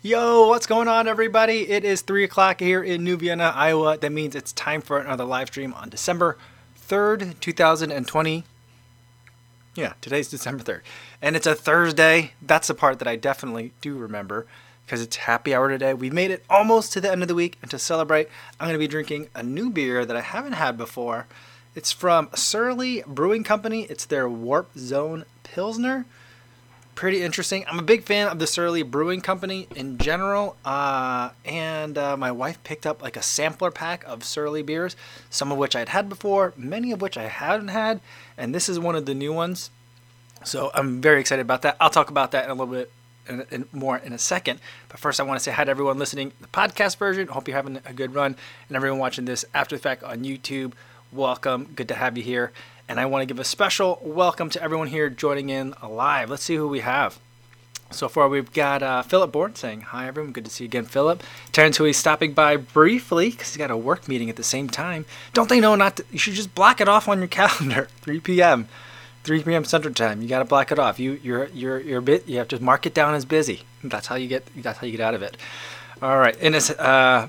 Yo, what's going on, everybody? It is 3 o'clock here in New Vienna, Iowa. That means it's time for another live stream on December 3rd, 2020. Yeah, today's December 3rd. And it's a Thursday. That's the part that I definitely do remember because it's happy hour today. We've made it almost to the end of the week. And to celebrate, I'm going to be drinking a new beer that I haven't had before. It's from Surly Brewing Company. It's their Warp Zone Pilsner pretty interesting. I'm a big fan of the Surly Brewing Company in general, uh, and uh, my wife picked up like a sampler pack of Surly beers, some of which I'd had before, many of which I hadn't had, and this is one of the new ones. So I'm very excited about that. I'll talk about that in a little bit in more in a second. But first, I want to say hi to everyone listening the podcast version. Hope you're having a good run, and everyone watching this after the fact on YouTube. Welcome. Good to have you here. And I want to give a special welcome to everyone here joining in live. Let's see who we have. So far, we've got uh, Philip Bourne saying hi, everyone. Good to see you again, Philip. Terrence, who is stopping by briefly because he's got a work meeting at the same time. Don't they know not to? You should just block it off on your calendar. 3 p.m. 3 p.m. Central Time. You got to block it off. You you're you're you're a bit. You have to mark it down as busy. That's how you get. That's how you get out of it. All right. And it uh,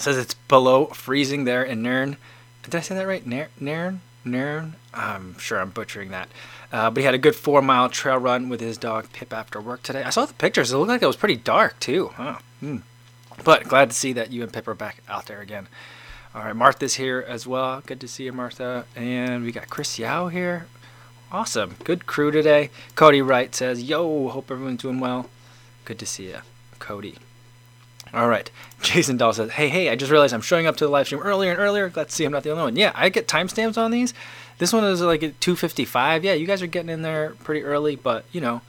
says it's below freezing there in Nern. Did I say that right? Nern. Nern. I'm sure I'm butchering that. Uh, but he had a good four mile trail run with his dog Pip after work today. I saw the pictures. It looked like it was pretty dark too. Huh. Hmm. But glad to see that you and Pip are back out there again. All right, Martha's here as well. Good to see you, Martha. And we got Chris Yao here. Awesome. Good crew today. Cody Wright says, Yo, hope everyone's doing well. Good to see you, Cody. All right. Jason Dahl says, Hey, hey, I just realized I'm showing up to the live stream earlier and earlier. Glad to see I'm not the only one. Yeah, I get timestamps on these. This one is like at 255. Yeah, you guys are getting in there pretty early, but you know,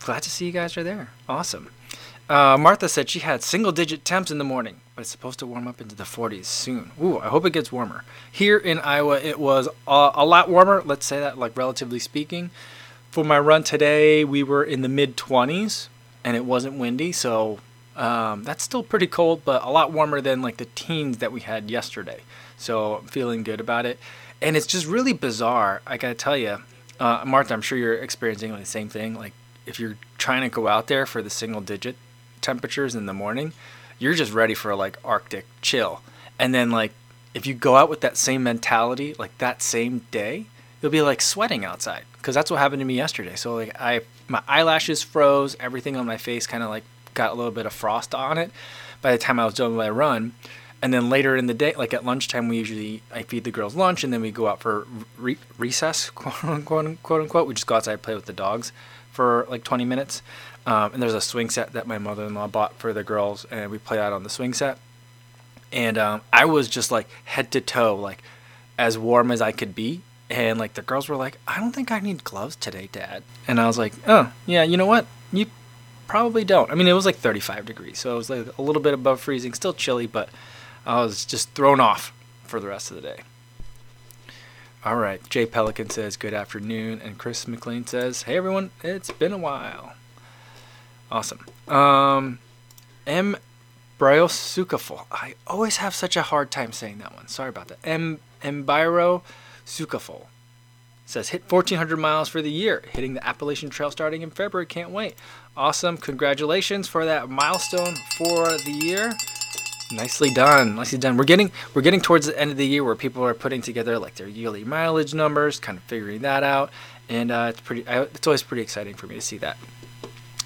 glad to see you guys are there. Awesome. Uh, Martha said she had single digit temps in the morning, but it's supposed to warm up into the 40s soon. Ooh, I hope it gets warmer. Here in Iowa, it was a, a lot warmer, let's say that, like relatively speaking. For my run today, we were in the mid 20s and it wasn't windy, so um, that's still pretty cold, but a lot warmer than like the teens that we had yesterday. So I'm feeling good about it. And it's just really bizarre. I gotta tell you, uh, Martha, I'm sure you're experiencing the same thing. Like if you're trying to go out there for the single digit temperatures in the morning, you're just ready for like Arctic chill. And then like if you go out with that same mentality, like that same day, you'll be like sweating outside because that's what happened to me yesterday. So like I my eyelashes froze, everything on my face kind of like got a little bit of frost on it by the time I was done with my run. And then later in the day, like at lunchtime, we usually I feed the girls lunch, and then we go out for re- recess, quote unquote, quote unquote. We just go outside and play with the dogs for like 20 minutes. Um, and there's a swing set that my mother-in-law bought for the girls, and we play out on the swing set. And um, I was just like head to toe, like as warm as I could be. And like the girls were like, "I don't think I need gloves today, Dad." And I was like, "Oh, yeah, you know what? You Probably don't. I mean, it was like 35 degrees, so it was like a little bit above freezing, still chilly, but I was just thrown off for the rest of the day. All right, Jay Pelican says good afternoon, and Chris McLean says, "Hey everyone, it's been a while." Awesome. Um, M. Bryosukaful. I always have such a hard time saying that one. Sorry about that. M. Mbiro Sukaful says hit 1400 miles for the year, hitting the Appalachian Trail starting in February. Can't wait. Awesome. Congratulations for that milestone for the year. Nicely done. Nicely done. We're getting we're getting towards the end of the year where people are putting together like their yearly mileage numbers, kind of figuring that out, and uh, it's pretty. It's always pretty exciting for me to see that.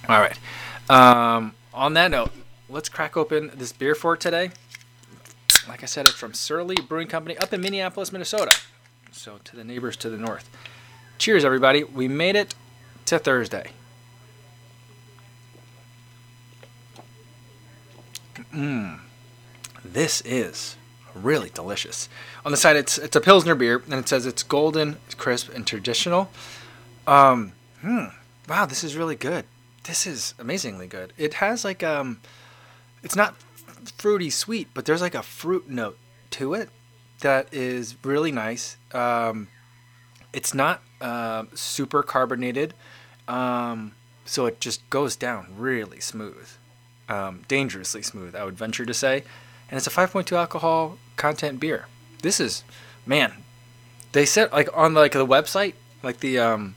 All right. Um, on that note, let's crack open this beer for today. Like I said, it's from Surly Brewing Company up in Minneapolis, Minnesota so to the neighbors to the north. Cheers, everybody. We made it to Thursday. Mmm. This is really delicious. On the side, it's it's a Pilsner beer, and it says it's golden, crisp, and traditional. Um, hmm. Wow, this is really good. This is amazingly good. It has like um, it's not fruity sweet, but there's like a fruit note to it that is really nice. Um, it's not uh, super carbonated, um, so it just goes down really smooth, um, dangerously smooth, I would venture to say. And it's a 5.2 alcohol content beer. This is, man, they said like on like the website, like the um,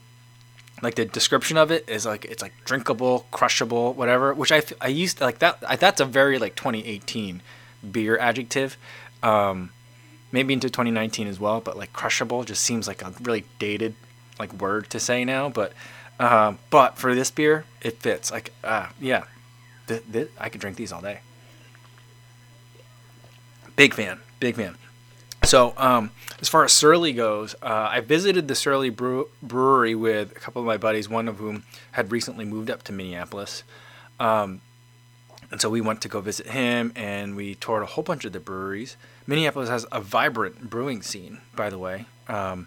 like the description of it is like it's like drinkable, crushable, whatever. Which I I used like that. I, that's a very like 2018 beer adjective. Um, maybe into 2019 as well, but like crushable just seems like a really dated like word to say now. But um, but for this beer, it fits. Like uh, yeah, th- th- I could drink these all day. Big fan, big fan. So, um, as far as Surly goes, uh, I visited the Surly brew- brewery with a couple of my buddies, one of whom had recently moved up to Minneapolis. Um, and so we went to go visit him and we toured a whole bunch of the breweries. Minneapolis has a vibrant brewing scene, by the way. Um,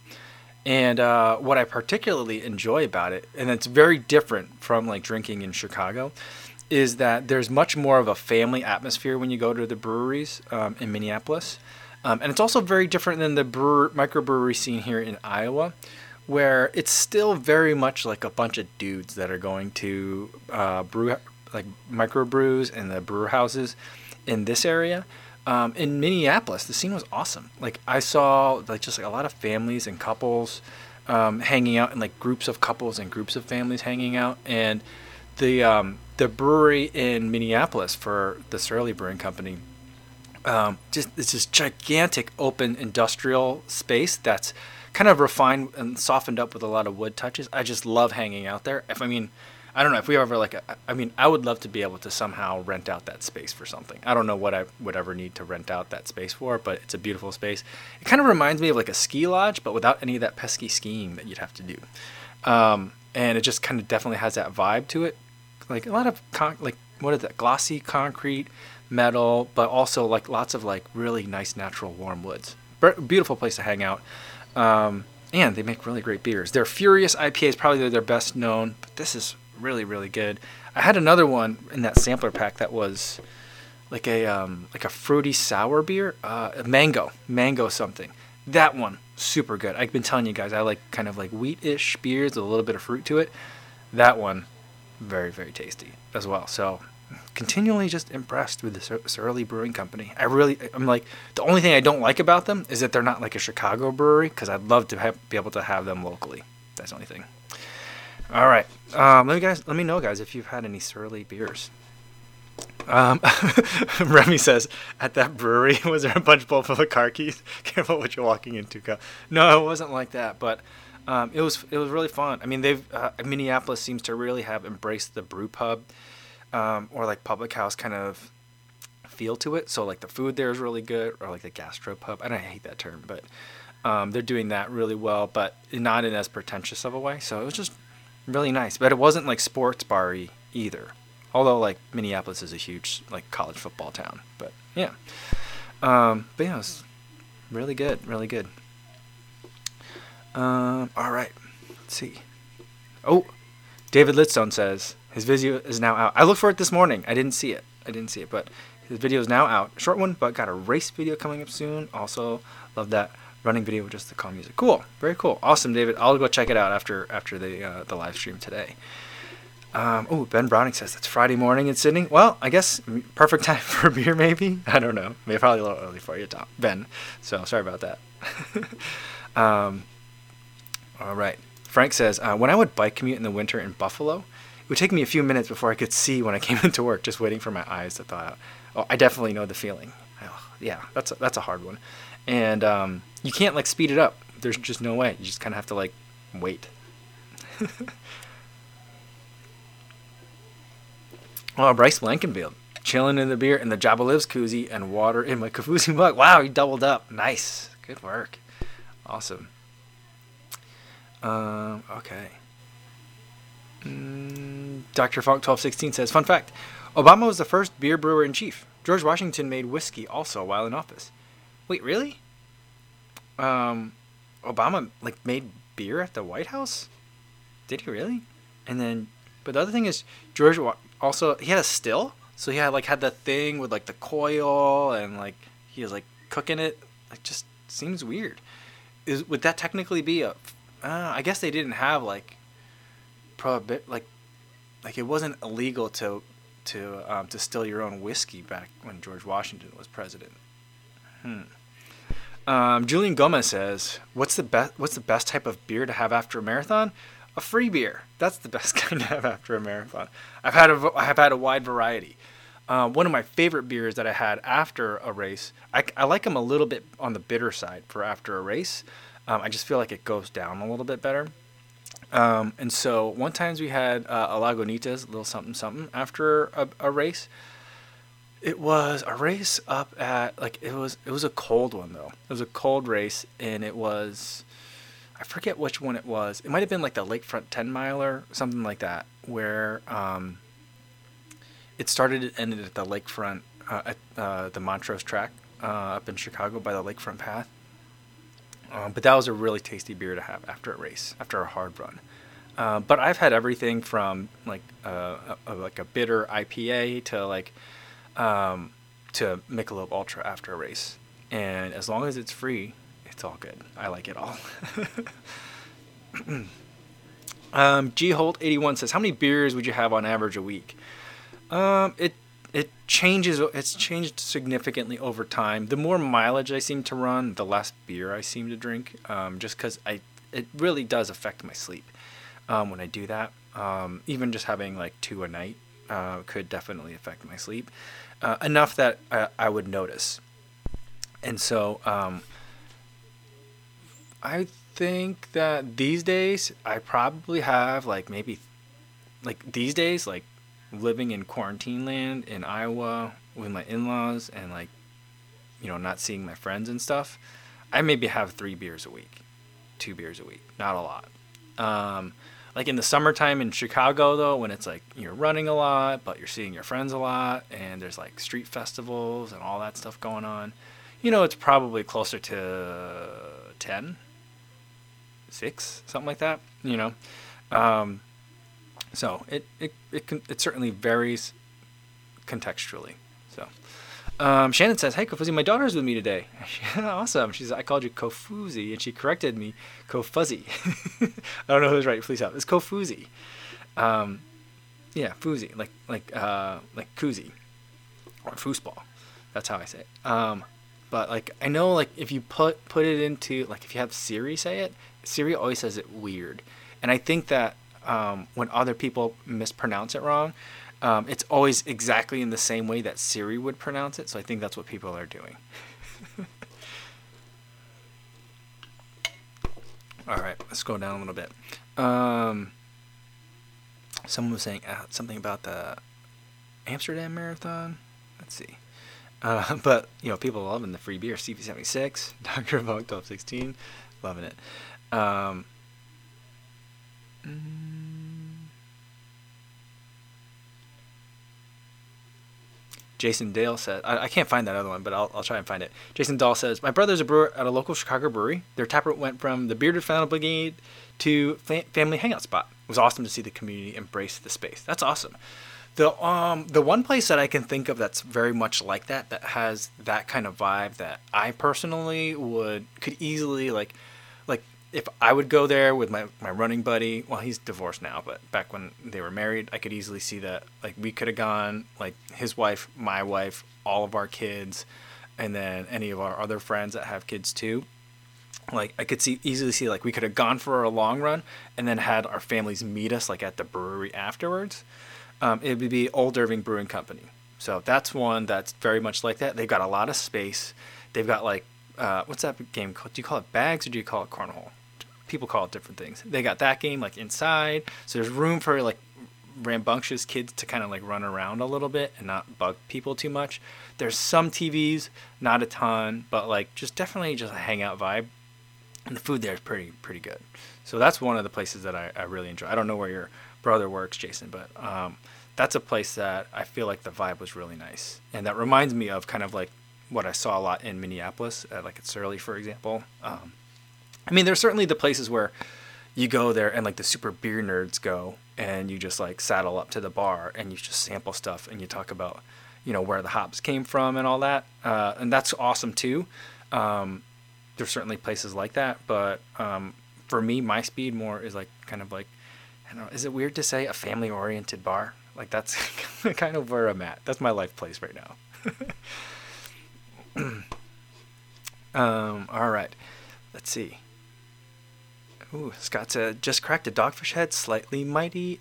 and uh, what I particularly enjoy about it, and it's very different from like drinking in Chicago, is that there's much more of a family atmosphere when you go to the breweries um, in Minneapolis. Um, and it's also very different than the brewer, microbrewery scene here in Iowa, where it's still very much like a bunch of dudes that are going to uh, brew like microbrews and the brewer houses in this area. Um, in Minneapolis, the scene was awesome. Like I saw like just like a lot of families and couples um, hanging out, and like groups of couples and groups of families hanging out, and the um, the brewery in Minneapolis for the Surly Brewing Company um, just it's this gigantic open industrial space that's kind of refined and softened up with a lot of wood touches. I just love hanging out there. If I mean, I don't know if we ever like. I mean, I would love to be able to somehow rent out that space for something. I don't know what I would ever need to rent out that space for, but it's a beautiful space. It kind of reminds me of like a ski lodge, but without any of that pesky skiing that you'd have to do. Um, and it just kind of definitely has that vibe to it, like a lot of con- like what is that glossy concrete metal, but also like lots of like really nice natural warm woods. Beautiful place to hang out. Um, and they make really great beers. Their Furious IPA is probably their best known, but this is really really good. I had another one in that sampler pack that was like a um, like a fruity sour beer, uh, mango, mango something. That one super good. I've been telling you guys I like kind of like wheat-ish beers with a little bit of fruit to it. That one very very tasty as well. So continually just impressed with the Surly Brewing Company. I really, I'm like, the only thing I don't like about them is that they're not like a Chicago brewery because I'd love to have, be able to have them locally. That's the only thing. All right, um, let me guys, let me know, guys, if you've had any Surly beers. Um, Remy says, at that brewery, was there a punch bowl full of car keys? Careful what you're walking into. No, it wasn't like that, but um, it was it was really fun. I mean, they've uh, Minneapolis seems to really have embraced the brew pub um, or like public house kind of feel to it. So like the food there is really good, or like the gastropub. I don't hate that term, but um, they're doing that really well, but not in as pretentious of a way. So it was just really nice. But it wasn't like sports bar either. Although like Minneapolis is a huge like college football town. But yeah. Um, but yeah, it was really good, really good. Um, all right. Let's see. Oh, David Litstone says his video is now out. I looked for it this morning. I didn't see it. I didn't see it, but his video is now out. Short one, but got a race video coming up soon. Also, love that running video with just the calm music. Cool, very cool, awesome, David. I'll go check it out after after the uh, the live stream today. Um, oh, Ben Browning says it's Friday morning in Sydney. Well, I guess perfect time for a beer, maybe. I don't know. Maybe probably a little early for you, Tom Ben. So sorry about that. um, all right. Frank says uh, when I would bike commute in the winter in Buffalo, it would take me a few minutes before I could see when I came into work, just waiting for my eyes to thaw out. Oh, I definitely know the feeling. Oh, yeah, that's a, that's a hard one, and um, you can't like speed it up. There's just no way. You just kind of have to like wait. oh, Bryce Blankenfield chilling in the beer and the Jabba Lives koozie and water in my Kofuzi mug. Wow, he doubled up. Nice, good work, awesome. Um, okay. Mm, Dr. Funk 1216 says, Fun fact Obama was the first beer brewer in chief. George Washington made whiskey also while in office. Wait, really? Um, Obama like made beer at the White House? Did he really? And then, but the other thing is, George also he had a still, so he had like had the thing with like the coil and like he was like cooking it. Like just seems weird. Is would that technically be a? Uh, I guess they didn't have like prohibit like like it wasn't illegal to to um, to still your own whiskey back when George Washington was president. Hmm. Um, Julian Gomez says, "What's the best? What's the best type of beer to have after a marathon? a free beer. That's the best kind to have after a marathon. I've had a I have had a wide variety. Uh, one of my favorite beers that I had after a race, I, I like them a little bit on the bitter side for after a race. Um, I just feel like it goes down a little bit better. Um, and so one times we had uh, a Lagunitas, a little something something after a, a race. It was a race up at like it was it was a cold one though. It was a cold race and it was I forget which one it was. It might have been like the Lakefront 10 miler, something like that, where um, it started and ended at the Lakefront, uh, at uh, the Montrose track uh, up in Chicago by the Lakefront Path. Um, but that was a really tasty beer to have after a race, after a hard run. Uh, but I've had everything from like uh, a, a, like a bitter IPA to like um, to Michelob Ultra after a race, and as long as it's free, it's all good. I like it all. um, G Holt eighty one says, "How many beers would you have on average a week?" Um, it it changes. It's changed significantly over time. The more mileage I seem to run, the less beer I seem to drink. Um, just because I, it really does affect my sleep um, when I do that. Um, even just having like two a night uh, could definitely affect my sleep uh, enough that I, I, would notice. And so um, I think that these days I probably have like maybe like these days like living in quarantine land in Iowa with my in-laws and like you know not seeing my friends and stuff, I maybe have three beers a week, two beers a week, not a lot. Um, like in the summertime in Chicago though, when it's like you're running a lot, but you're seeing your friends a lot, and there's like street festivals and all that stuff going on, you know, it's probably closer to ten, six, something like that. You know. Um, so it it it, can, it certainly varies contextually. Um, Shannon says, "Hey Kofuzi, my daughter's with me today. awesome. She's I called you Kofuzi and she corrected me Kofuzzy. I don't know who's right. Please help. It's Kofuzi. Um, yeah, Fuzi, like like uh, like koozie or foosball. That's how I say it. Um, but like I know like if you put put it into like if you have Siri say it, Siri always says it weird, and I think that um, when other people mispronounce it wrong, um, it's always exactly in the same way that Siri would pronounce it. So I think that's what people are doing. All right, let's go down a little bit. Um, someone was saying uh, something about the Amsterdam Marathon. Let's see. Uh, but you know, people loving the free beer. CP76, Dr. Vogue 1216, loving it. Um, mm, Jason Dale said, I, I, can't find that other one, but I'll, I'll try and find it. Jason Dahl says, My brother's a brewer at a local Chicago brewery. Their taproom went from the Bearded Flannel Brigade to family hangout spot. It was awesome to see the community embrace the space. That's awesome. The um the one place that I can think of that's very much like that that has that kind of vibe that I personally would could easily like if I would go there with my, my running buddy, well, he's divorced now, but back when they were married, I could easily see that like we could have gone, like his wife, my wife, all of our kids, and then any of our other friends that have kids too. Like I could see easily see like we could have gone for a long run and then had our families meet us like at the brewery afterwards. Um, it would be Old Irving Brewing Company. So that's one that's very much like that. They've got a lot of space. They've got like uh, what's that game called? Do you call it bags or do you call it cornhole? people call it different things. They got that game like inside, so there's room for like rambunctious kids to kind of like run around a little bit and not bug people too much. There's some TVs, not a ton, but like just definitely just a hangout vibe. And the food there is pretty pretty good. So that's one of the places that I, I really enjoy. I don't know where your brother works, Jason, but um, that's a place that I feel like the vibe was really nice. And that reminds me of kind of like what I saw a lot in Minneapolis, at like at Surly, for example. Um, I mean, there's certainly the places where you go there and like the super beer nerds go and you just like saddle up to the bar and you just sample stuff and you talk about you know where the hops came from and all that. Uh, and that's awesome too. Um, there's certainly places like that but um, for me my speed more is like kind of like I don't know is it weird to say a family oriented bar? Like that's kind of where I'm at. That's my life place right now um, all right let's see Ooh, Scott said, just cracked a Dogfish Head Slightly Mighty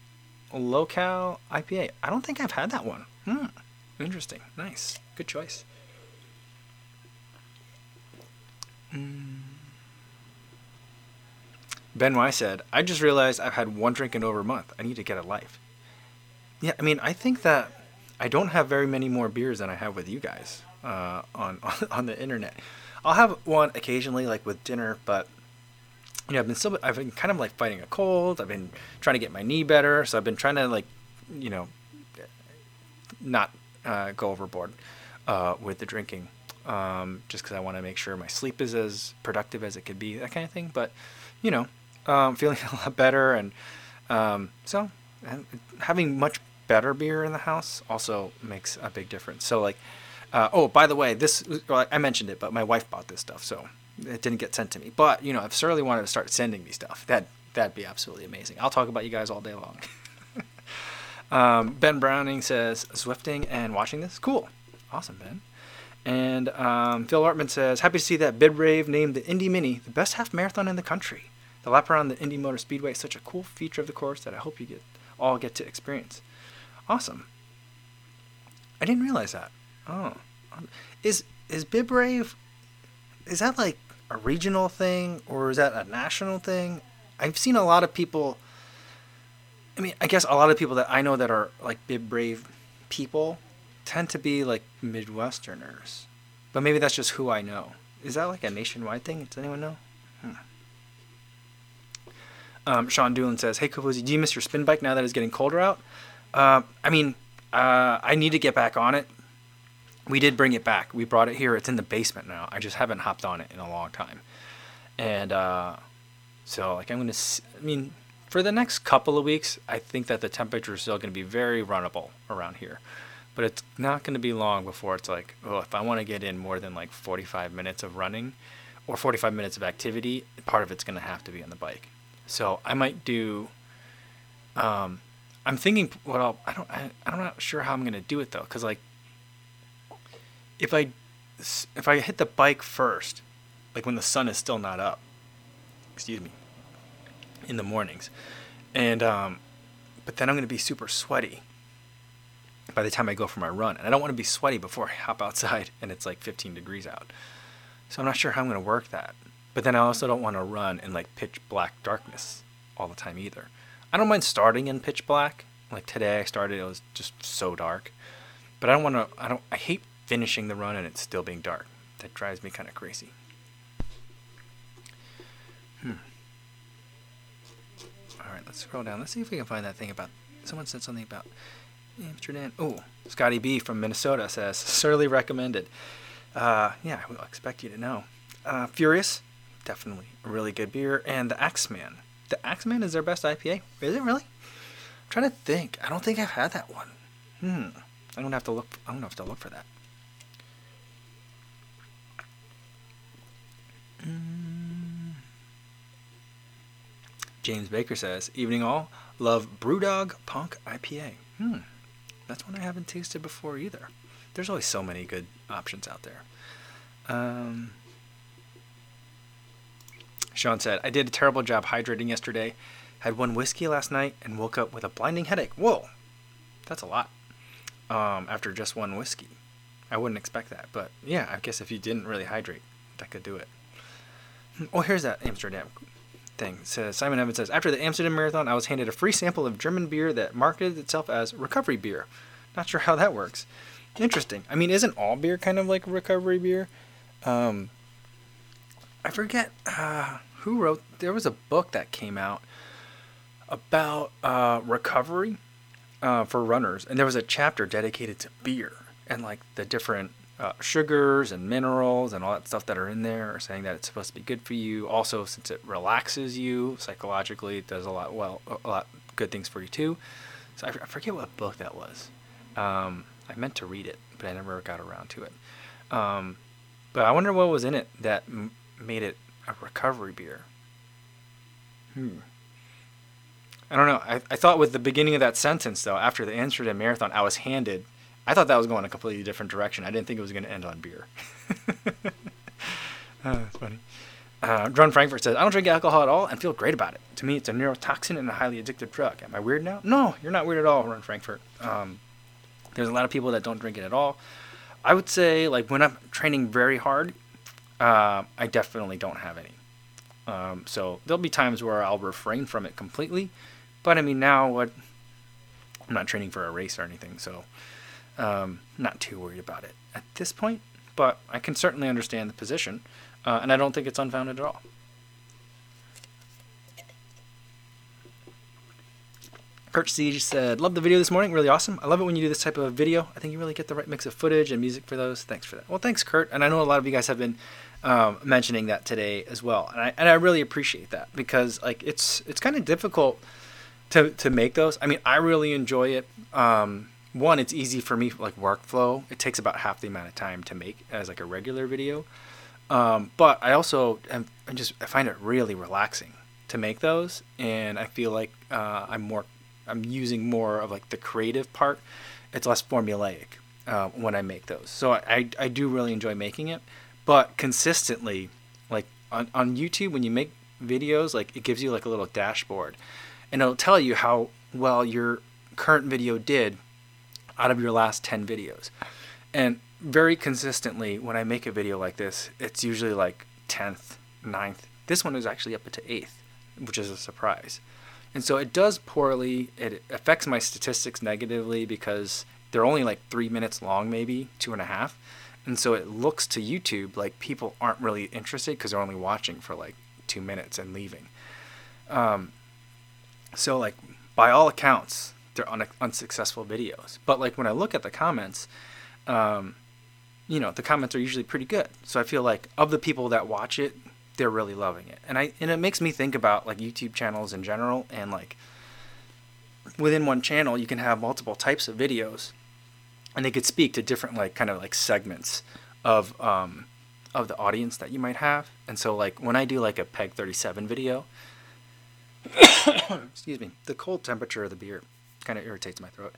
Low Cal IPA. I don't think I've had that one. Hmm. Interesting. Nice. Good choice. Mm. Ben Y said, I just realized I've had one drink in over a month. I need to get a life. Yeah, I mean, I think that I don't have very many more beers than I have with you guys uh, on, on the internet. I'll have one occasionally, like with dinner, but you know, I've been still, I've been kind of like fighting a cold. I've been trying to get my knee better, so I've been trying to like, you know, not uh, go overboard uh, with the drinking, um, just because I want to make sure my sleep is as productive as it could be, that kind of thing. But you know, um, feeling a lot better, and um, so having much better beer in the house also makes a big difference. So like, uh, oh by the way, this well, I mentioned it, but my wife bought this stuff, so it didn't get sent to me. But you know, if Surly wanted to start sending me stuff, that that'd be absolutely amazing. I'll talk about you guys all day long. um, ben Browning says Zwifting and watching this. Cool, awesome, Ben. And um, Phil Artman says, happy to see that BibRave named the Indy Mini the best half marathon in the country. The lap around the Indy Motor Speedway is such a cool feature of the course that I hope you get all get to experience. Awesome. I didn't realize that. Oh, is is BibRave? Is that like a regional thing or is that a national thing? I've seen a lot of people. I mean, I guess a lot of people that I know that are like BibRave people tend to be like Midwesterners, but maybe that's just who I know. Is that like a nationwide thing? Does anyone know? Hmm. Um, Sean Doolin says, "Hey Kofuzi, do you miss your spin bike now that it's getting colder out?" Uh, I mean, uh, I need to get back on it. We did bring it back. We brought it here. It's in the basement now. I just haven't hopped on it in a long time, and uh, so like I'm gonna. I mean, for the next couple of weeks, I think that the temperature is still gonna be very runnable around here, but it's not gonna be long before it's like, oh, if I want to get in more than like 45 minutes of running, or 45 minutes of activity, part of it's gonna have to be on the bike so I might do. Um, I'm thinking what I'll. I don't. I, I'm not sure how I'm gonna do it though, cause like, if I, if I hit the bike first, like when the sun is still not up. Excuse me. In the mornings, and um, but then I'm gonna be super sweaty. By the time I go for my run, and I don't want to be sweaty before I hop outside and it's like 15 degrees out. So I'm not sure how I'm gonna work that. But then I also don't want to run in like pitch black darkness all the time either. I don't mind starting in pitch black. Like today I started, it was just so dark. But I don't want to, I don't, I hate finishing the run and it's still being dark. That drives me kind of crazy. Hmm. All right, let's scroll down. Let's see if we can find that thing about. Someone said something about Amsterdam. Oh, Scotty B from Minnesota says, Surly recommended. Uh, yeah, I will expect you to know. Uh, Furious definitely a really good beer. And the Axeman. The Axeman is their best IPA. Is it really? I'm trying to think. I don't think I've had that one. Hmm. I'm gonna have to look. I'm gonna have to look for that. Mm. James Baker says, "Evening all. Love BrewDog Punk IPA. Hmm. That's one I haven't tasted before either. There's always so many good options out there. Um, Sean said, I did a terrible job hydrating yesterday. Had one whiskey last night and woke up with a blinding headache. Whoa, that's a lot. Um, after just one whiskey. I wouldn't expect that. But yeah, I guess if you didn't really hydrate, that could do it. Oh, here's that Amsterdam thing. Says Simon Evans says after the Amsterdam Marathon, I was handed a free sample of German beer that marketed itself as recovery beer. Not sure how that works. Interesting. I mean, isn't all beer kind of like recovery beer? Um, I forget. Uh, who wrote there was a book that came out about uh, recovery uh, for runners and there was a chapter dedicated to beer and like the different uh, sugars and minerals and all that stuff that are in there are saying that it's supposed to be good for you also since it relaxes you psychologically it does a lot well a lot good things for you too so i, I forget what book that was um, i meant to read it but i never got around to it um, but i wonder what was in it that m- made it a recovery beer. Hmm. I don't know. I, I thought with the beginning of that sentence, though, after the Amsterdam Marathon, I was handed. I thought that was going a completely different direction. I didn't think it was going to end on beer. oh, that's funny. Uh, Drun Frankfurt says, I don't drink alcohol at all and feel great about it. To me, it's a neurotoxin and a highly addictive drug. Am I weird now? No, you're not weird at all, Run Frankfurt. Um, there's a lot of people that don't drink it at all. I would say, like, when I'm training very hard, uh, I definitely don't have any. Um, so there'll be times where I'll refrain from it completely. But I mean, now what? I'm not training for a race or anything, so um, not too worried about it at this point. But I can certainly understand the position, uh, and I don't think it's unfounded at all. Kurt Siege said, Love the video this morning. Really awesome. I love it when you do this type of video. I think you really get the right mix of footage and music for those. Thanks for that. Well, thanks, Kurt. And I know a lot of you guys have been um, mentioning that today as well, and I and I really appreciate that because like it's it's kind of difficult to to make those. I mean, I really enjoy it. Um, one, it's easy for me like workflow. It takes about half the amount of time to make as like a regular video. Um, but I also am I just I find it really relaxing to make those, and I feel like uh, I'm more I'm using more of like the creative part. It's less formulaic uh, when I make those, so I I do really enjoy making it. But consistently, like on on YouTube, when you make videos, like it gives you like a little dashboard, and it'll tell you how well your current video did out of your last 10 videos. And very consistently, when I make a video like this, it's usually like 10th, 9th. This one is actually up to 8th, which is a surprise. And so it does poorly. It affects my statistics negatively because they're only like three minutes long, maybe two and a half. And so it looks to YouTube like people aren't really interested because they're only watching for like two minutes and leaving. Um, so like by all accounts, they're un- unsuccessful videos. But like when I look at the comments, um, you know, the comments are usually pretty good. So I feel like of the people that watch it, they're really loving it. And I and it makes me think about like YouTube channels in general and like within one channel you can have multiple types of videos and they could speak to different like kind of like segments of um of the audience that you might have. And so like when I do like a Peg 37 video, excuse me, the cold temperature of the beer kind of irritates my throat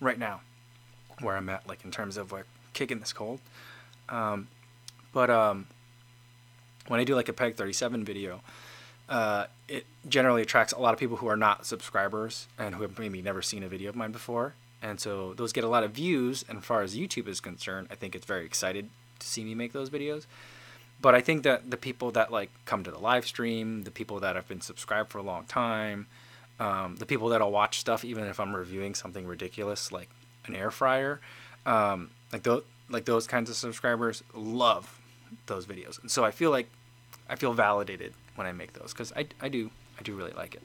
right now, where I'm at, like in terms of like kicking this cold. Um, but um, when I do like a Peg 37 video, uh, it generally attracts a lot of people who are not subscribers and who have maybe never seen a video of mine before. And so those get a lot of views. And as far as YouTube is concerned, I think it's very excited to see me make those videos. But I think that the people that like come to the live stream, the people that have been subscribed for a long time, um, the people that'll watch stuff even if I'm reviewing something ridiculous like an air fryer, um, like those like those kinds of subscribers love those videos, and so I feel like I feel validated when I make those because I, I do I do really like it.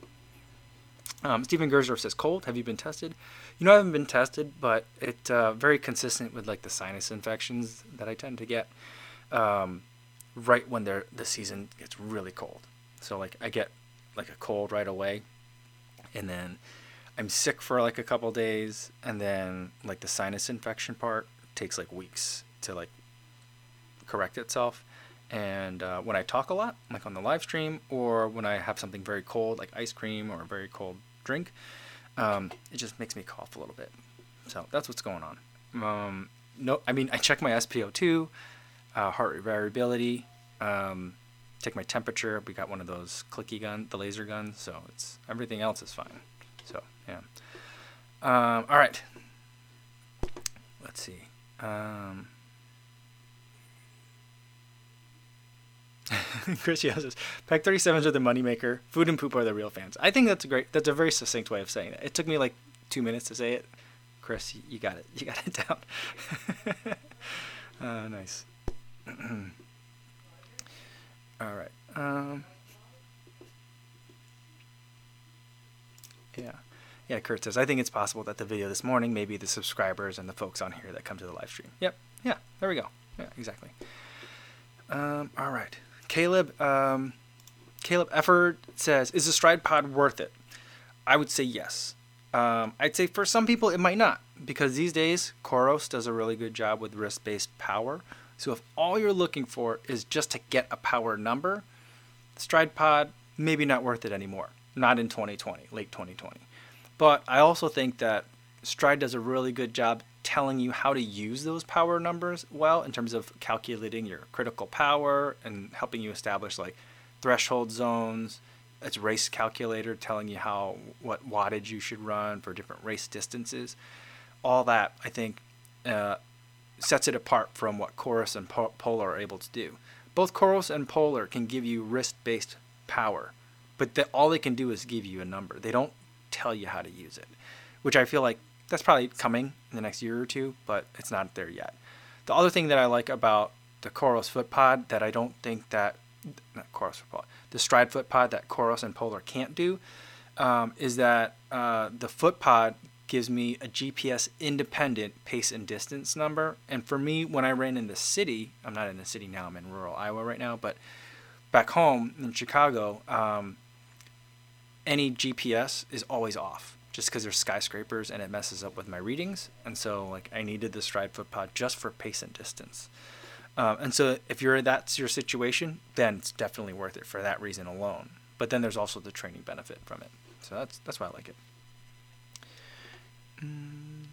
Um, Stephen Gersdorf says cold. Have you been tested? You know I haven't been tested, but it's uh, very consistent with like the sinus infections that I tend to get um, right when the season gets really cold. So like I get like a cold right away, and then I'm sick for like a couple days, and then like the sinus infection part takes like weeks to like correct itself. And uh, when I talk a lot, like on the live stream, or when I have something very cold, like ice cream or a very cold drink, um, it just makes me cough a little bit. So that's what's going on. Um, no, I mean I check my SpO2, uh, heart rate variability, um, take my temperature. We got one of those clicky gun, the laser gun. so it's everything else is fine. So yeah. Um, all right. Let's see. Um, Chris says, Peg 37s are the moneymaker. Food and poop are the real fans. I think that's a great, that's a very succinct way of saying it. It took me like two minutes to say it. Chris, you got it. You got it down. uh, nice. All right. Um, yeah. Yeah, Kurt says, I think it's possible that the video this morning may be the subscribers and the folks on here that come to the live stream. Yep. Yeah, there we go. Yeah, exactly. Um, all right. Caleb, um, Caleb Efford says, is the Stride Pod worth it? I would say yes. Um, I'd say for some people it might not, because these days Coros does a really good job with wrist-based power. So if all you're looking for is just to get a power number, Stride Pod maybe not worth it anymore. Not in 2020, late 2020. But I also think that Stride does a really good job telling you how to use those power numbers well in terms of calculating your critical power and helping you establish like threshold zones. It's race calculator telling you how what wattage you should run for different race distances. All that I think uh, sets it apart from what Coros and po- Polar are able to do. Both Coros and Polar can give you wrist-based power, but the, all they can do is give you a number. They don't tell you how to use it, which I feel like that's probably coming in the next year or two, but it's not there yet. The other thing that I like about the Coros FootPod that I don't think that not Coros FootPod, the Stride FootPod that Coros and Polar can't do, um, is that uh, the FootPod gives me a GPS independent pace and distance number. And for me, when I ran in the city, I'm not in the city now, I'm in rural Iowa right now, but back home in Chicago, um, any GPS is always off just because there's skyscrapers and it messes up with my readings. And so like I needed the Stride FootPod just for pace and distance. Um, and so if you're that's your situation, then it's definitely worth it for that reason alone. But then there's also the training benefit from it. So that's that's why I like it. Mm.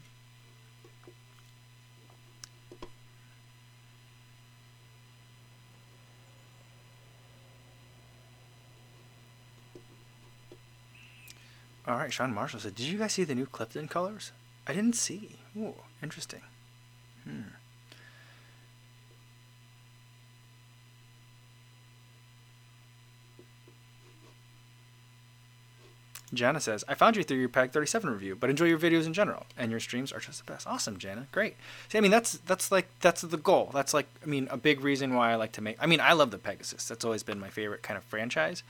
All right, Sean Marshall said, "Did you guys see the new Clifton colors? I didn't see. Ooh, interesting. Hmm. Jana says, I found you through your Peg 37 review, but enjoy your videos in general, and your streams are just the best. Awesome, Jana. Great. See, I mean, that's that's like that's the goal. That's like, I mean, a big reason why I like to make. I mean, I love the Pegasus. That's always been my favorite kind of franchise.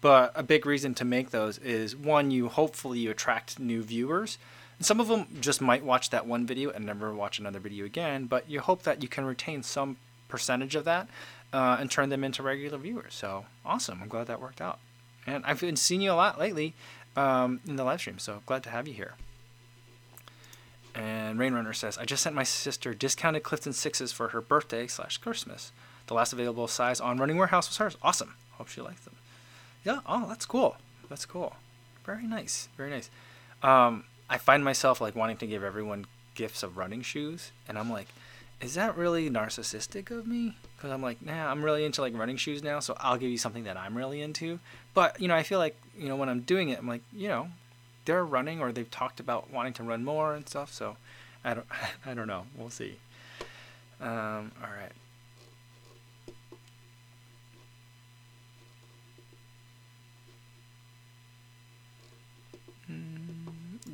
But a big reason to make those is one, you hopefully you attract new viewers. And some of them just might watch that one video and never watch another video again. But you hope that you can retain some percentage of that uh, and turn them into regular viewers. So awesome! I'm glad that worked out. And I've been seeing you a lot lately um, in the live stream, so glad to have you here. And Rainrunner says, I just sent my sister discounted Clifton Sixes for her birthday slash Christmas. The last available size on Running Warehouse was hers. Awesome. Hope she likes them. Yeah. Oh, that's cool. That's cool. Very nice. Very nice. Um, I find myself like wanting to give everyone gifts of running shoes, and I'm like, is that really narcissistic of me? Because I'm like, nah, I'm really into like running shoes now, so I'll give you something that I'm really into. But you know, I feel like you know when I'm doing it, I'm like, you know, they're running or they've talked about wanting to run more and stuff. So I don't, I don't know. We'll see. Um, all right.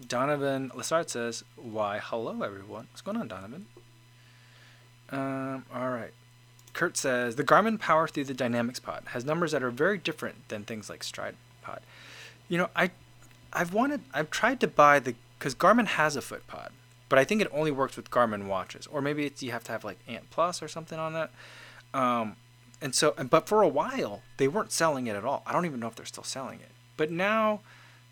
Donovan Lessard says, Why, hello, everyone. What's going on, Donovan? Um, all right. Kurt says, The Garmin Power Through the Dynamics Pod has numbers that are very different than things like Stride Pod. You know, I, I've wanted, I've tried to buy the, because Garmin has a foot pod, but I think it only works with Garmin watches. Or maybe it's, you have to have like Ant Plus or something on that. Um, and so, but for a while, they weren't selling it at all. I don't even know if they're still selling it. But now,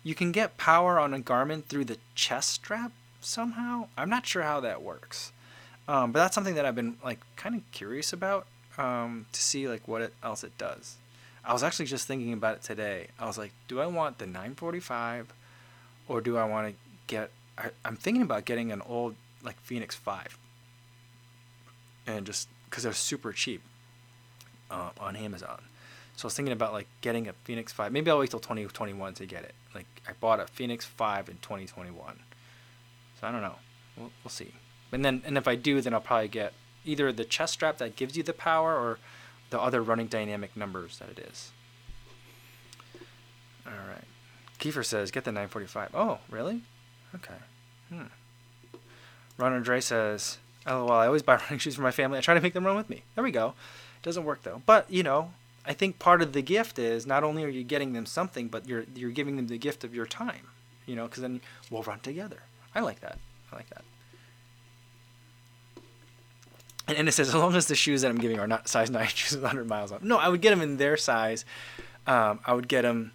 you can get power on a Garmin through the chest strap somehow. I'm not sure how that works, um, but that's something that I've been like kind of curious about um, to see like what it, else it does. I was actually just thinking about it today. I was like, do I want the 945 or do I want to get? I, I'm thinking about getting an old like Fenix 5 and just because they're super cheap uh, on Amazon. So I was thinking about like getting a Fenix 5. Maybe I'll wait till 2021 to get it. Like I bought a Fenix 5 in 2021. So I don't know. We'll, we'll see. And then and if I do, then I'll probably get either the chest strap that gives you the power or the other running dynamic numbers that it is. All right. Kiefer says, get the 945. Oh, really? Okay. Hmm. Runner Dre says, LOL, I always buy running shoes for my family. I try to make them run with me. There we go. It doesn't work though. But, you know, I think part of the gift is not only are you getting them something, but you're you're giving them the gift of your time. You know, because then we'll run together. I like that. I like that. And, and it says as long as the shoes that I'm giving are not size nine shoes with 100 miles on. No, I would get them in their size. Um, I would get them.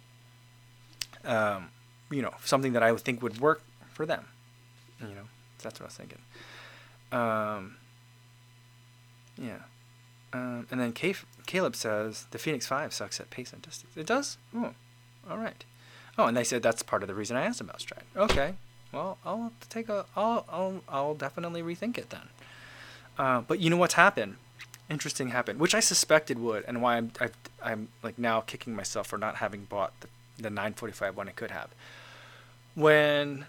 Um, you know, something that I would think would work for them. You know, that's what I was thinking. Um, yeah. Um, and then Caleb says the Fenix 5 sucks at pace and distance. It does? Oh, all right. Oh, and they said that's part of the reason I asked about Stride. Okay, Well, I'll take a. I'll I'll I'll definitely rethink it then. Uh, but you know what's happened? Interesting happened, which I suspected would, and why I'm i I'm like now kicking myself for not having bought the the 945 when I could have. When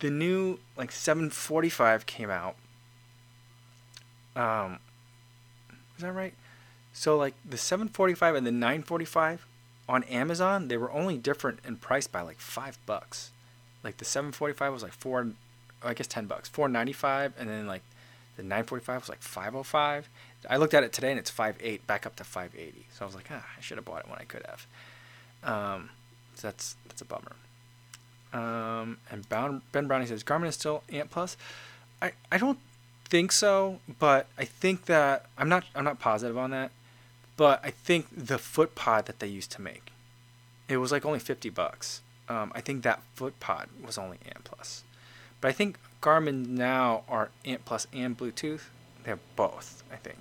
the new like 745 came out, um, is that right? So like the 745 and the 945 on Amazon, they were only different in price by like five bucks. Like the 745 was like four, I guess 10 bucks, 495, and then like the 945 was like 505. I looked at it today and it's 58, back up to 580. So I was like, ah, I should have bought it when I could have. Um, so that's that's a bummer. Um, and Ben Browning says Garmin is still Ant Plus. I, I don't think so, but I think that I'm not I'm not positive on that. But I think the foot pod that they used to make, it was like only fifty bucks. Um, I think that foot pod was only Ant Plus. But I think Garmin now are Ant Plus and Bluetooth. They have both. I think.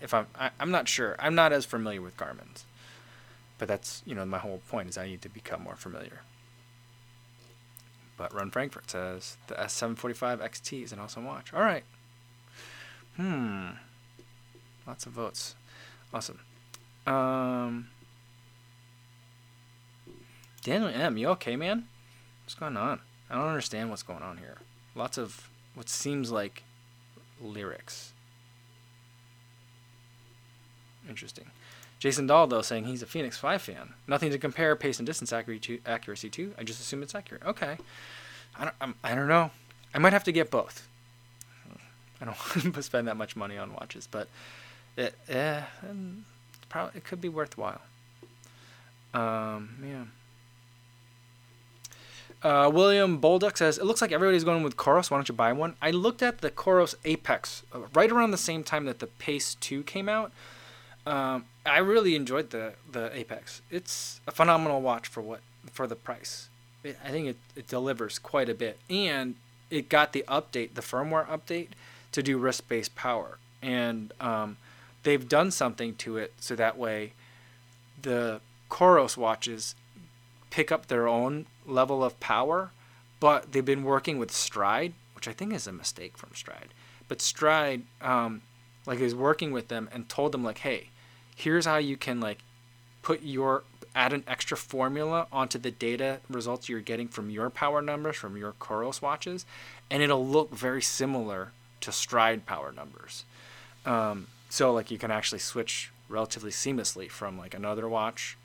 If I'm I, am i am not sure. I'm not as familiar with Garmin's. But that's you know my whole point is I need to become more familiar. But Run Frankfurt says the S745 XT is an awesome watch. All right. Hmm. Lots of votes. Awesome. Um. Daniel M, you okay, man? What's going on? I don't understand what's going on here. Lots of what seems like lyrics. Interesting. Jason Dahl, though, saying he's a Fenix 5 fan. Nothing to compare pace and distance accuracy to. I just assume it's accurate. Okay. I don't, I'm, I don't know. I might have to get both. I don't want to spend that much money on watches, but it, eh, probably, it could be worthwhile. Um, yeah. Uh, William Bolduck says, It looks like everybody's going with Coros. Why don't you buy one? I looked at the Coros Apex uh, right around the same time that the Pace 2 came out. Um, I really enjoyed the the Apex. It's a phenomenal watch for what for the price. It, I think it, it delivers quite a bit, and it got the update, the firmware update, to do wrist based power, and um, they've done something to it so that way the Coros watches pick up their own level of power, but they've been working with Stride, which I think is a mistake from Stride. But Stride, um, like, is working with them and told them like, hey, here's how you can like put your add an extra formula onto the data results you're getting from your power numbers from your Coros watches, and it'll look very similar to Stride power numbers. Um, so like you can actually switch relatively seamlessly from like another watch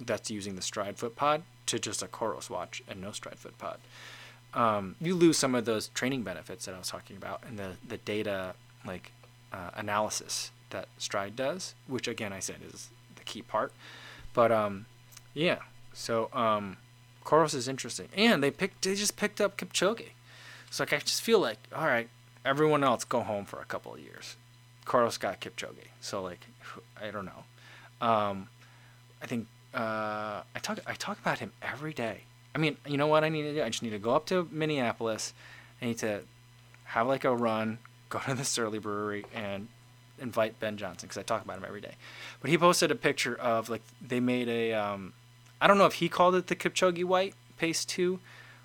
that's using the stride foot pod to just a Coros watch and no stride foot pod. Um, you lose some of those training benefits that I was talking about and the the data like uh, analysis that stride does, which again I said is the key part. But um, yeah, so um, is interesting, and they picked they just picked up Kipchoge. So like I just feel like all right, everyone else go home for a couple of years. Coros got Kipchoge, so like I don't know. Um, I think uh, I talk I talk about him every day. I mean, you know what I need to do? I just need to go up to Minneapolis. I need to have like a run, go to the Surly Brewery, and invite Ben Johnson because I talk about him every day. But he posted a picture of like they made a um, I don't know if he called it the Kipchoge White Pace Two,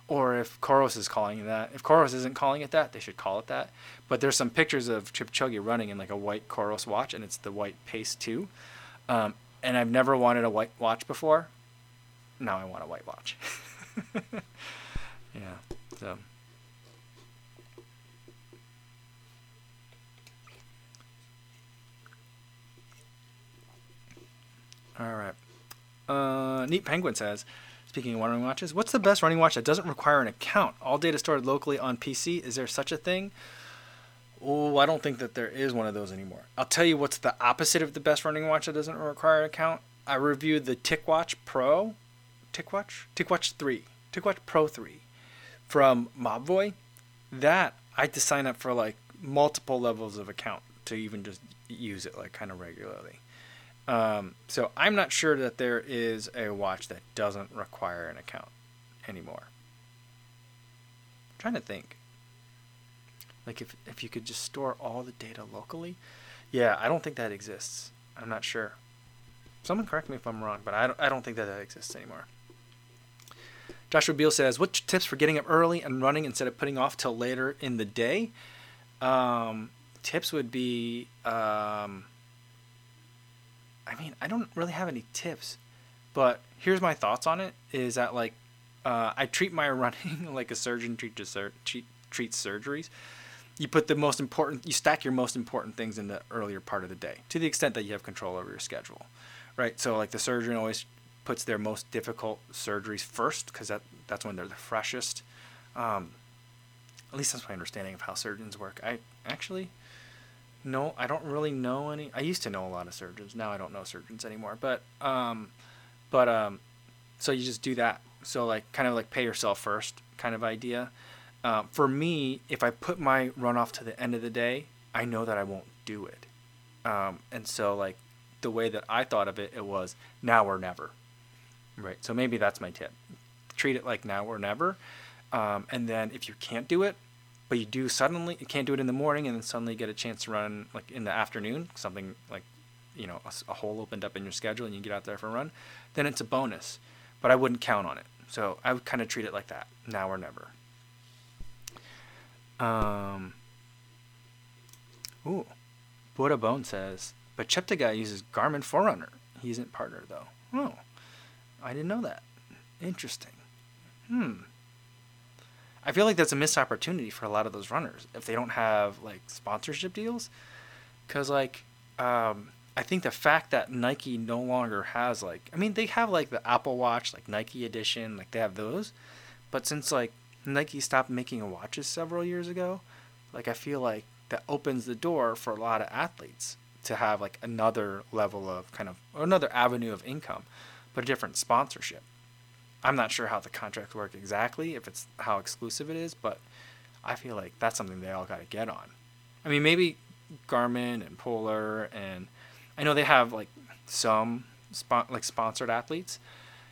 or if Coros is calling it that. If Coros isn't calling it that, they should call it that. But there's some pictures of Kipchoge running in like a white Coros watch, and it's the White Pace Two. Um, and I've never wanted a white watch before. Now I want a white watch. yeah. So. All right. Uh, Neat Penguin says, speaking of running watches, what's the best running watch that doesn't require an account? All data stored locally on PC. Is there such a thing? Oh, I don't think that there is one of those anymore. I'll tell you what's the opposite of the best running watch that doesn't require an account. I reviewed the TicWatch Pro, TicWatch, TicWatch 3, TicWatch Pro 3 from Mobvoi. That I had to sign up for like multiple levels of account to even just use it like kind of regularly. Um, so I'm not sure that there is a watch that doesn't require an account anymore. I'm trying to think. Like if if you could just store all the data locally, yeah, I don't think that exists. I'm not sure. Someone correct me if I'm wrong, but I don't I don't think that that exists anymore. Joshua Beal says, "What tips for getting up early and running instead of putting off till later in the day?" Um, tips would be, um, I mean, I don't really have any tips, but here's my thoughts on it: is that like uh, I treat my running like a surgeon treats treat, treats surgeries. You put the most important, you stack your most important things in the earlier part of the day, to the extent that you have control over your schedule, right? So like the surgeon always puts their most difficult surgeries first because that that's when they're the freshest. Um, at least that's my understanding of how surgeons work. I actually no, I don't really know any. I used to know a lot of surgeons. Now I don't know surgeons anymore. But um, but um, so you just do that. So like kind of like pay yourself first kind of idea. Uh, for me, if I put my run off to the end of the day, I know that I won't do it. Um, and so like the way that I thought of it, it was now or never. Right. So maybe that's my tip. Treat it like now or never. Um, and then if you can't do it, but you do suddenly you can't do it in the morning and then suddenly get a chance to run like in the afternoon, something like you know a, a hole opened up in your schedule and you get out there for a run, then it's a bonus. But I wouldn't count on it. So I would kind of treat it like that, now or never. Um. Ooh, Buddha Bone says, but Cheptegei uses Garmin Forerunner. He isn't partner though. Oh, I didn't know that. Interesting. Hmm. I feel like that's a missed opportunity for a lot of those runners if they don't have like sponsorship deals. Cause like, um, I think the fact that Nike no longer has like, I mean, they have like the Apple Watch, like Nike Edition, like they have those, but since like Nike stopped making watches several years ago, like I feel like that opens the door for a lot of athletes to have like another level of kind of another avenue of income, but a different sponsorship. I'm not sure how the contracts work exactly, if it's how exclusive it is, but I feel like that's something they all got to get on. I mean, maybe Garmin and Polar and I know they have like some spon- like sponsored athletes.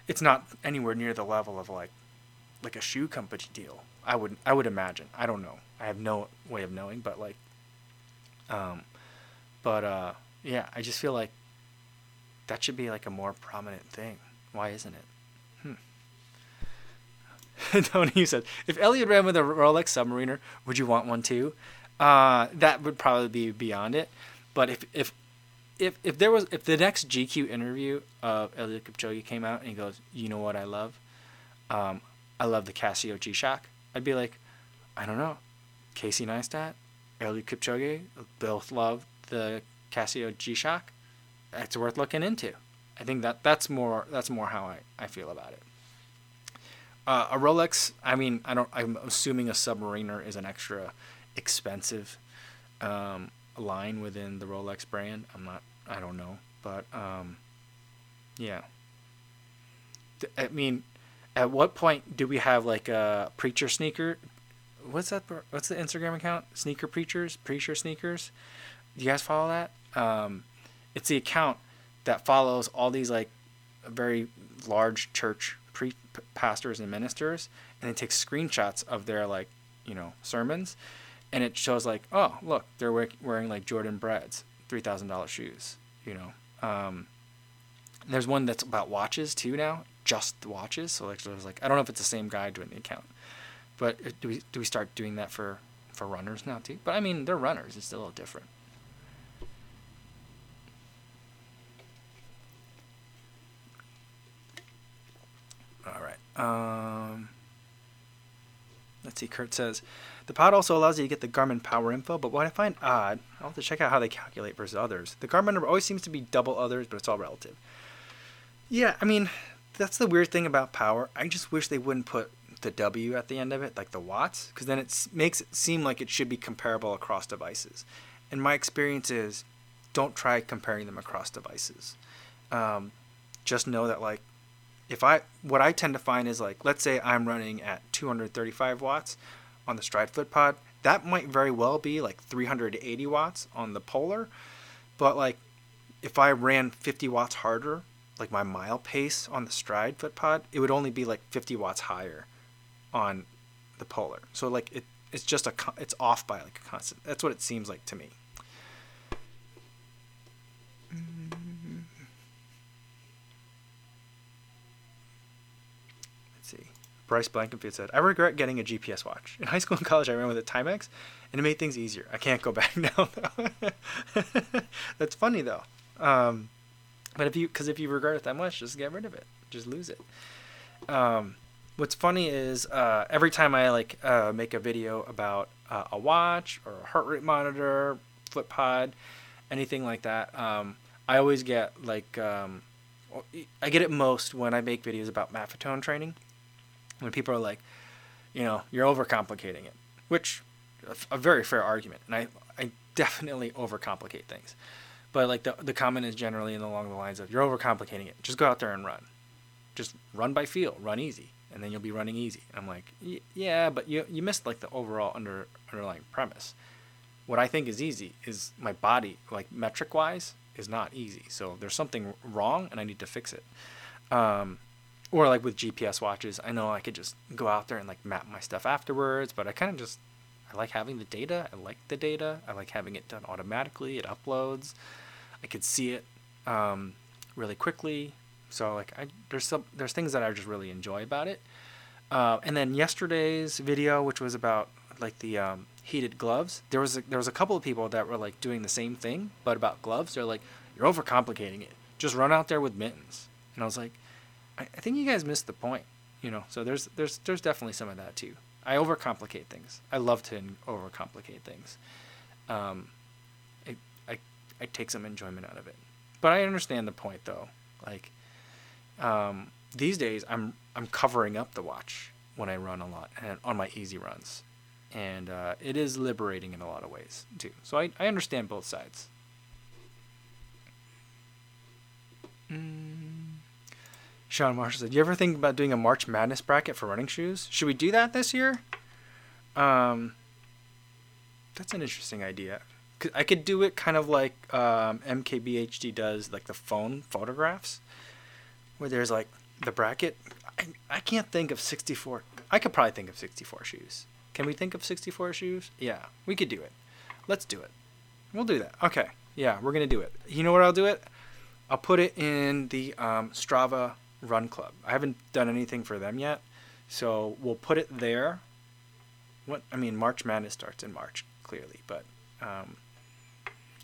It's not anywhere near the level of like like a shoe company deal. I would I would imagine. I don't know. I have no way of knowing, but like um but uh yeah, I just feel like that should be like a more prominent thing. Why isn't it? Tony said, if Eliud ran with a Rolex Submariner, would you want one too? Uh, that would probably be beyond it. But if if if if there was if the next GQ interview of Eliud Kipchoge came out and he goes, you know what I love? Um, I love the Casio G-Shock. I'd be like, I don't know, Casey Neistat, Eliud Kipchoge both love the Casio G-Shock. It's worth looking into. I think that that's more that's more how I, I feel about it. Uh, a Rolex. I mean, I don't. I'm assuming a Submariner is an extra expensive um, line within the Rolex brand. I'm not. I don't know, but um, yeah. I mean, at what point do we have like a preacher sneaker? What's that? What's the Instagram account? Sneaker preachers, preacher sneakers. Do you guys follow that? Um, it's the account that follows all these like very large church pre- pastors and ministers, and it takes screenshots of their like you know sermons, and it shows like oh look they're wearing like Jordan Breds three thousand dollars shoes you know. Um, there's one that's about watches too now, just the watches. So like, there's like I don't know if it's the same guy doing the account, but do we do we start doing that for for runners now too? But I mean, they're runners. It's a little different. All right. Um, let's see. Kurt says the pod also allows you to get the Garmin power info, but what I find odd, I'll have to check out how they calculate versus others. The Garmin number always seems to be double others, but it's all relative. Yeah, I mean, that's the weird thing about power. I just wish they wouldn't put the W at the end of it, like the watts, because then it makes it seem like it should be comparable across devices. And my experience is, don't try comparing them across devices. Um, just know that like if I what I tend to find is like let's say I'm running at 235 watts on the Stride Foot Pod, that might very well be like 380 watts on the Polar, but like if I ran 50 watts harder, like my mile pace on the Stride FootPod, it would only be like 50 watts higher on the Polar. So like it it's just a it's off by like a constant. That's what it seems like to me. Let's see. Bryce Blankenfield said, I regret getting a GPS watch. In high school and college, I ran with a Timex, and it made things easier. I can't go back now, though. That's funny, though. Um, but if you, because if you regret it that much, just get rid of it. Just lose it. Um, what's funny is uh, every time I like uh, make a video about uh, a watch or a heart rate monitor, flip pod, anything like that, um, I always get like um, I get it most when I make videos about Maffetone training. When people are like, you know, you're overcomplicating it, which a, a very fair argument, and I I definitely overcomplicate things. But like the the comment is generally along the lines of you're overcomplicating it. Just go out there and run. Just run by feel, run easy, and then you'll be running easy. I'm like, yeah, but you you missed like the overall under underlying premise. What I think is easy is my body, like metric wise, is not easy. So there's something wrong, and I need to fix it. Um, or like with GPS watches, I know I could just go out there and like map my stuff afterwards, but I kind of just I like having the data. I like the data. I like having it done automatically. It uploads. I could see it um, really quickly. So like I there's some there's things that I just really enjoy about it. Uh, and then yesterday's video, which was about like the um, heated gloves, there was a, there was a couple of people that were like doing the same thing, but about gloves. They're like, you're overcomplicating it. Just run out there with mittens. And I was like, I, I think you guys missed the point. You know, so there's there's there's definitely some of that too. I overcomplicate things. I love to overcomplicate things. Um, I take some enjoyment out of it, but I understand the point though. Like, um, these days I'm I'm covering up the watch when I run a lot and on my easy runs, and uh, it is liberating in a lot of ways too. So I I understand both sides. Mm. Sean Marshall said, "You ever think about doing a March Madness bracket for running shoes? Should we do that this year?" Um, that's an interesting idea. I could do it kind of like um, MKBHD does, like the phone photographs, where there's like the bracket. I, I can't think of 64. I could probably think of 64 shoes. Can we think of 64 shoes? Yeah, we could do it. Let's do it. We'll do that. Okay. Yeah, we're gonna do it. You know what I'll do it? I'll put it in the um, Strava Run Club. I haven't done anything for them yet, so we'll put it there. What I mean, March Madness starts in March, clearly, but um,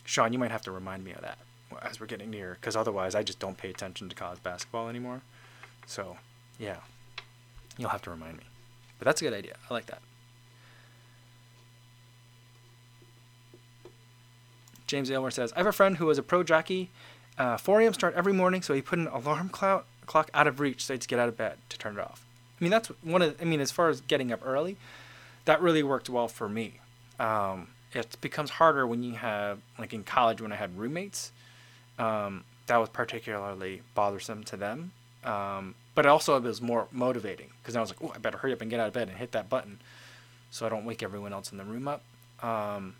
Sean, you might have to remind me of that as we're getting near, because otherwise I just don't pay attention to college basketball anymore. So, yeah, you'll have to remind me. But that's a good idea. I like that. James Aylmer says, I have a friend who was a pro jockey. Uh, 4 a.m. start every morning, so he put an alarm clock, clock out of reach so he had to get out of bed to turn it off. I mean, that's one of, I mean, as far as getting up early, that really worked well for me. Um, it becomes harder when you have, like in college when I had roommates, um, that was particularly bothersome to them. Um, but also it was more motivating because I was like, oh, I better hurry up and get out of bed and hit that button so I don't wake everyone else in the room up. Um,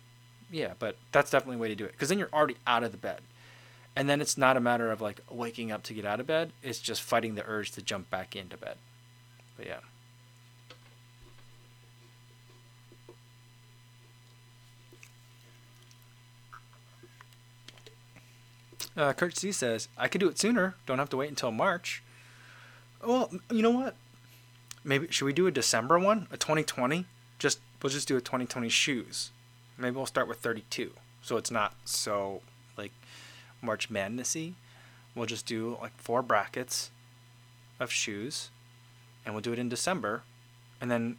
yeah, but that's definitely a way to do it because then you're already out of the bed and then it's not a matter of like waking up to get out of bed it's just fighting the urge to jump back into bed but yeah Uh, Kurt C says, I could do it sooner. Don't have to wait until March. Well, you know what? Maybe should we do a December one, a 2020? Just we'll just do a 2020 shoes. Maybe we'll start with 32, so it's not so like March Madnessy. We'll just do like four brackets of shoes, and we'll do it in December, and then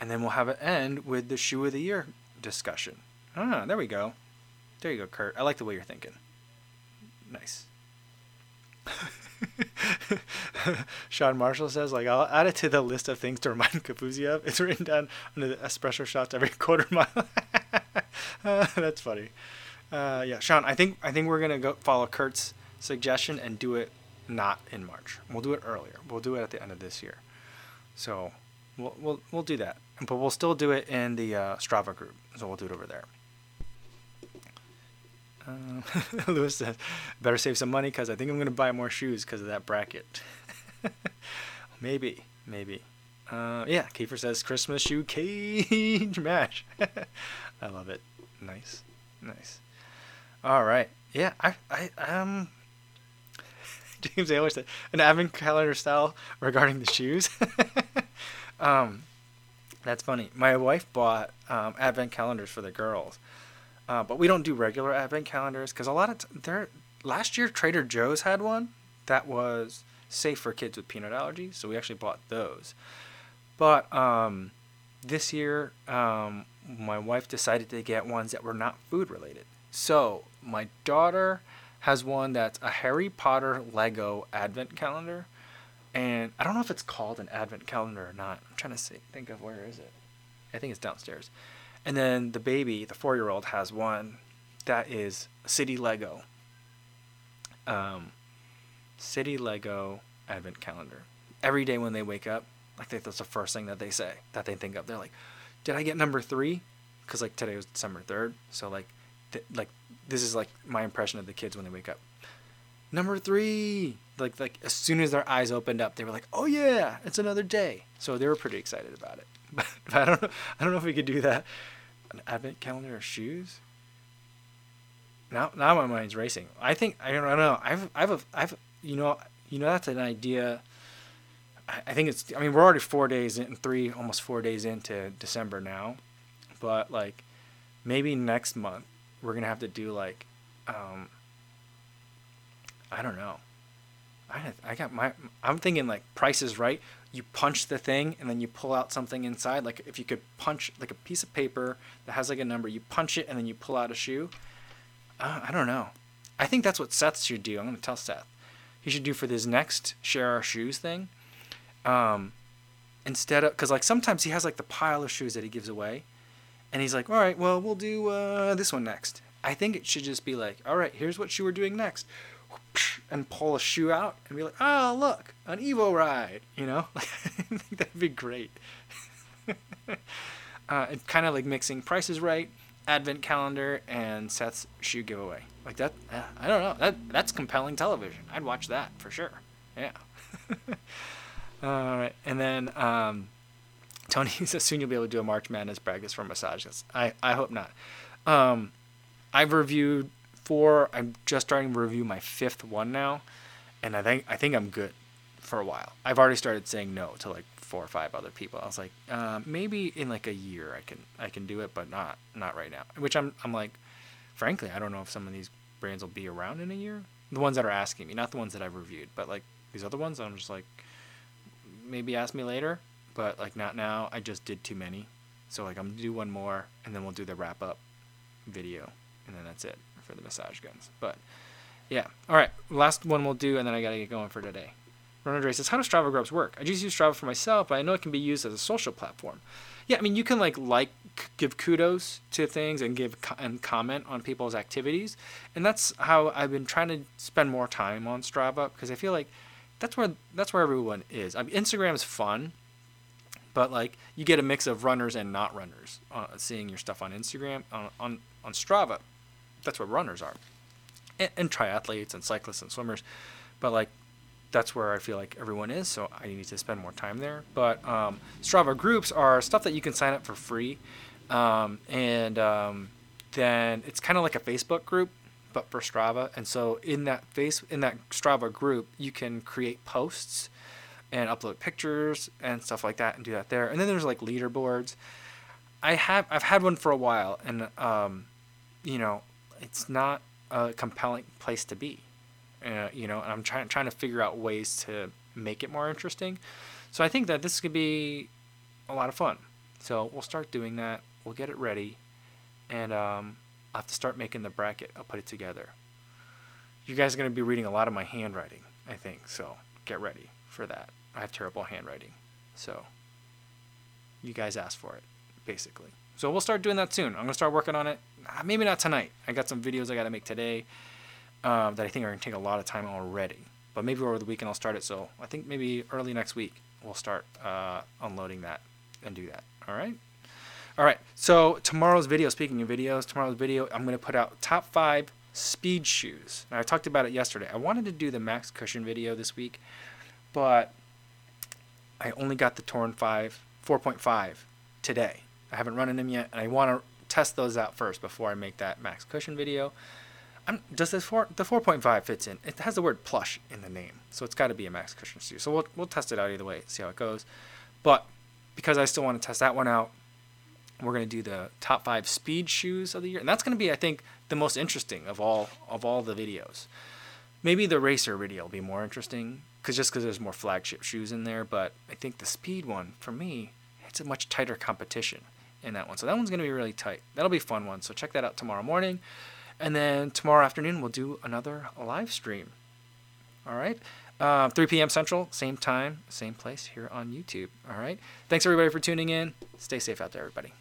and then we'll have it end with the shoe of the year discussion. Ah, there we go. There you go, Kurt. I like the way you're thinking. Nice. Sean Marshall says, like, I'll add it to the list of things to remind Kofuzi of. It's written down under the espresso shots every quarter mile. uh, that's funny. Uh, yeah, Sean, I think I think we're gonna go follow Kurt's suggestion and do it not in March. We'll do it earlier. We'll do it at the end of this year. So we'll we'll, we'll do that, but we'll still do it in the uh, Strava group. So we'll do it over there. Uh, Lewis says, "Better save some money because I think I'm gonna buy more shoes because of that bracket." maybe, maybe. Uh, yeah, Kiefer says Christmas shoe cage match. I love it. Nice, nice. All right. Yeah, I, I, um, James Taylor said an advent calendar style regarding the shoes. um, that's funny. My wife bought um, advent calendars for the girls, uh, but we don't do regular advent calendars because a lot of t- there. Last year, Trader Joe's had one that was safe for kids with peanut allergies, so we actually bought those. But um, this year, um, my wife decided to get ones that were not food related. So my daughter has one that's a Harry Potter Lego advent calendar and I don't know if it's called an advent calendar or not. I'm trying to see, think of where is it. I think it's downstairs. And then the baby, the four-year-old, has one that is City Lego. Um, City Lego advent calendar. Every day when they wake up, think that's the first thing that they say that they think of. They're like, "Did I get number three? Because like today was December third, so like, th- like this is like my impression of the kids when they wake up number three. Like like as soon as their eyes opened up, they were like, "Oh yeah, it's another day." So they were pretty excited about it. But, I don't know. I don't know if we could do that. An advent calendar of shoes. Now now my mind's racing. I think I don't, I don't know. I've I've a, I've you know you know that's an idea. I, I think it's. I mean, we're already four days in, three almost four days into December now, but like maybe next month we're gonna have to do like um, I don't know. I I got my I'm thinking like Price is Right. You punch the thing and then you pull out something inside. Like if you could punch like a piece of paper that has like a number, you punch it and then you pull out a shoe. Uh, I don't know. I think that's what Seth should do. I'm gonna tell Seth. He should do for this next share our shoes thing. Um, instead of because like sometimes he has like the pile of shoes that he gives away, and he's like, all right, well we'll do uh, this one next. I think it should just be like, all right, here's what shoe we're doing next and pull a shoe out and be like, oh, look, an Evo ride, you know? I think that'd be great. uh, it's kind of like mixing Prices Right, Advent Calendar, and Seth's shoe giveaway. Like that, uh, I don't know. That That's compelling television. I'd watch that for sure. Yeah. All right. And then um, Tony says soon you'll be able to do a March Madness brackets for massages. I, I hope not. Um, I've reviewed four. I'm just starting to review my fifth one now, and I think I think I'm good for a while. I've already started saying no to like four or five other people. I was like, uh, maybe in like a year I can I can do it, but not not right now. Which I'm I'm like, frankly, I don't know if some of these brands will be around in a year. The ones that are asking me, not the ones that I've reviewed, but like these other ones, I'm just like, maybe ask me later, but like not now. I just did too many, so like I'm gonna do one more, and then we'll do the wrap up video, and then that's it for the massage guns. But yeah, all right, last one we'll do, and then I gotta get going for today. Ron Andre says, "How do Strava groups work? I just use Strava for myself, but I know it can be used as a social platform. Yeah, I mean, you can like like give kudos to things and give co- and comment on people's activities, and that's how I've been trying to spend more time on Strava because I feel like that's where that's where everyone is. I mean, Instagram is fun, but like you get a mix of runners and not runners uh, seeing your stuff on Instagram on on, on Strava that's what runners are, and, and triathletes and cyclists and swimmers. But like that's where I feel like everyone is, so I need to spend more time there. But um, Strava groups are stuff that you can sign up for free, um, and um, then it's kind of like a Facebook group, but for Strava. And so in that face in that Strava group, you can create posts and upload pictures and stuff like that, and do that there. And then there's like leaderboards. I have I've had one for a while, and um, you know it's not a compelling place to be. Uh, you know, and I'm trying trying to figure out ways to make it more interesting. So I think that this could be a lot of fun. So we'll start doing that. We'll get it ready, and um, I'll have to start making the bracket. I'll put it together. You guys are going to be reading a lot of my handwriting, I think. So get ready for that. I have terrible handwriting, so you guys asked for it, basically. So we'll start doing that soon. I'm gonna start working on it. Uh, maybe not tonight. I got some videos I got to make today um, that I think are gonna take a lot of time already. But maybe over the weekend I'll start it. So I think maybe early next week we'll start uh, unloading that and do that. All right. All right. So tomorrow's video. Speaking of videos, tomorrow's video I'm gonna put out top five speed shoes. Now I talked about it yesterday. I wanted to do the max cushion video this week, but I only got the Torin 5 4.5 today. I haven't run in them yet, and I want to test those out first before I make that max cushion video. I'm, does this four, the 4.5 fits in? It has the word plush in the name, so it's got to be a max cushion shoe. So we'll we'll test it out either way, see how it goes. But because I still want to test that one out, we're going to do the top five speed shoes of the year, and that's going to be, I think, the most interesting of all of all the videos. Maybe the racer video will be more interesting, because just because there's more flagship shoes in there. But I think the speed one, for me, it's a much tighter competition in that one. So that one's going to be really tight. That'll be fun one. So check that out tomorrow morning, and then tomorrow afternoon we'll do another live stream. All right. Uh, 3 p.m. Central, same time, same place here on YouTube. All right. Thanks everybody for tuning in. Stay safe out there, everybody.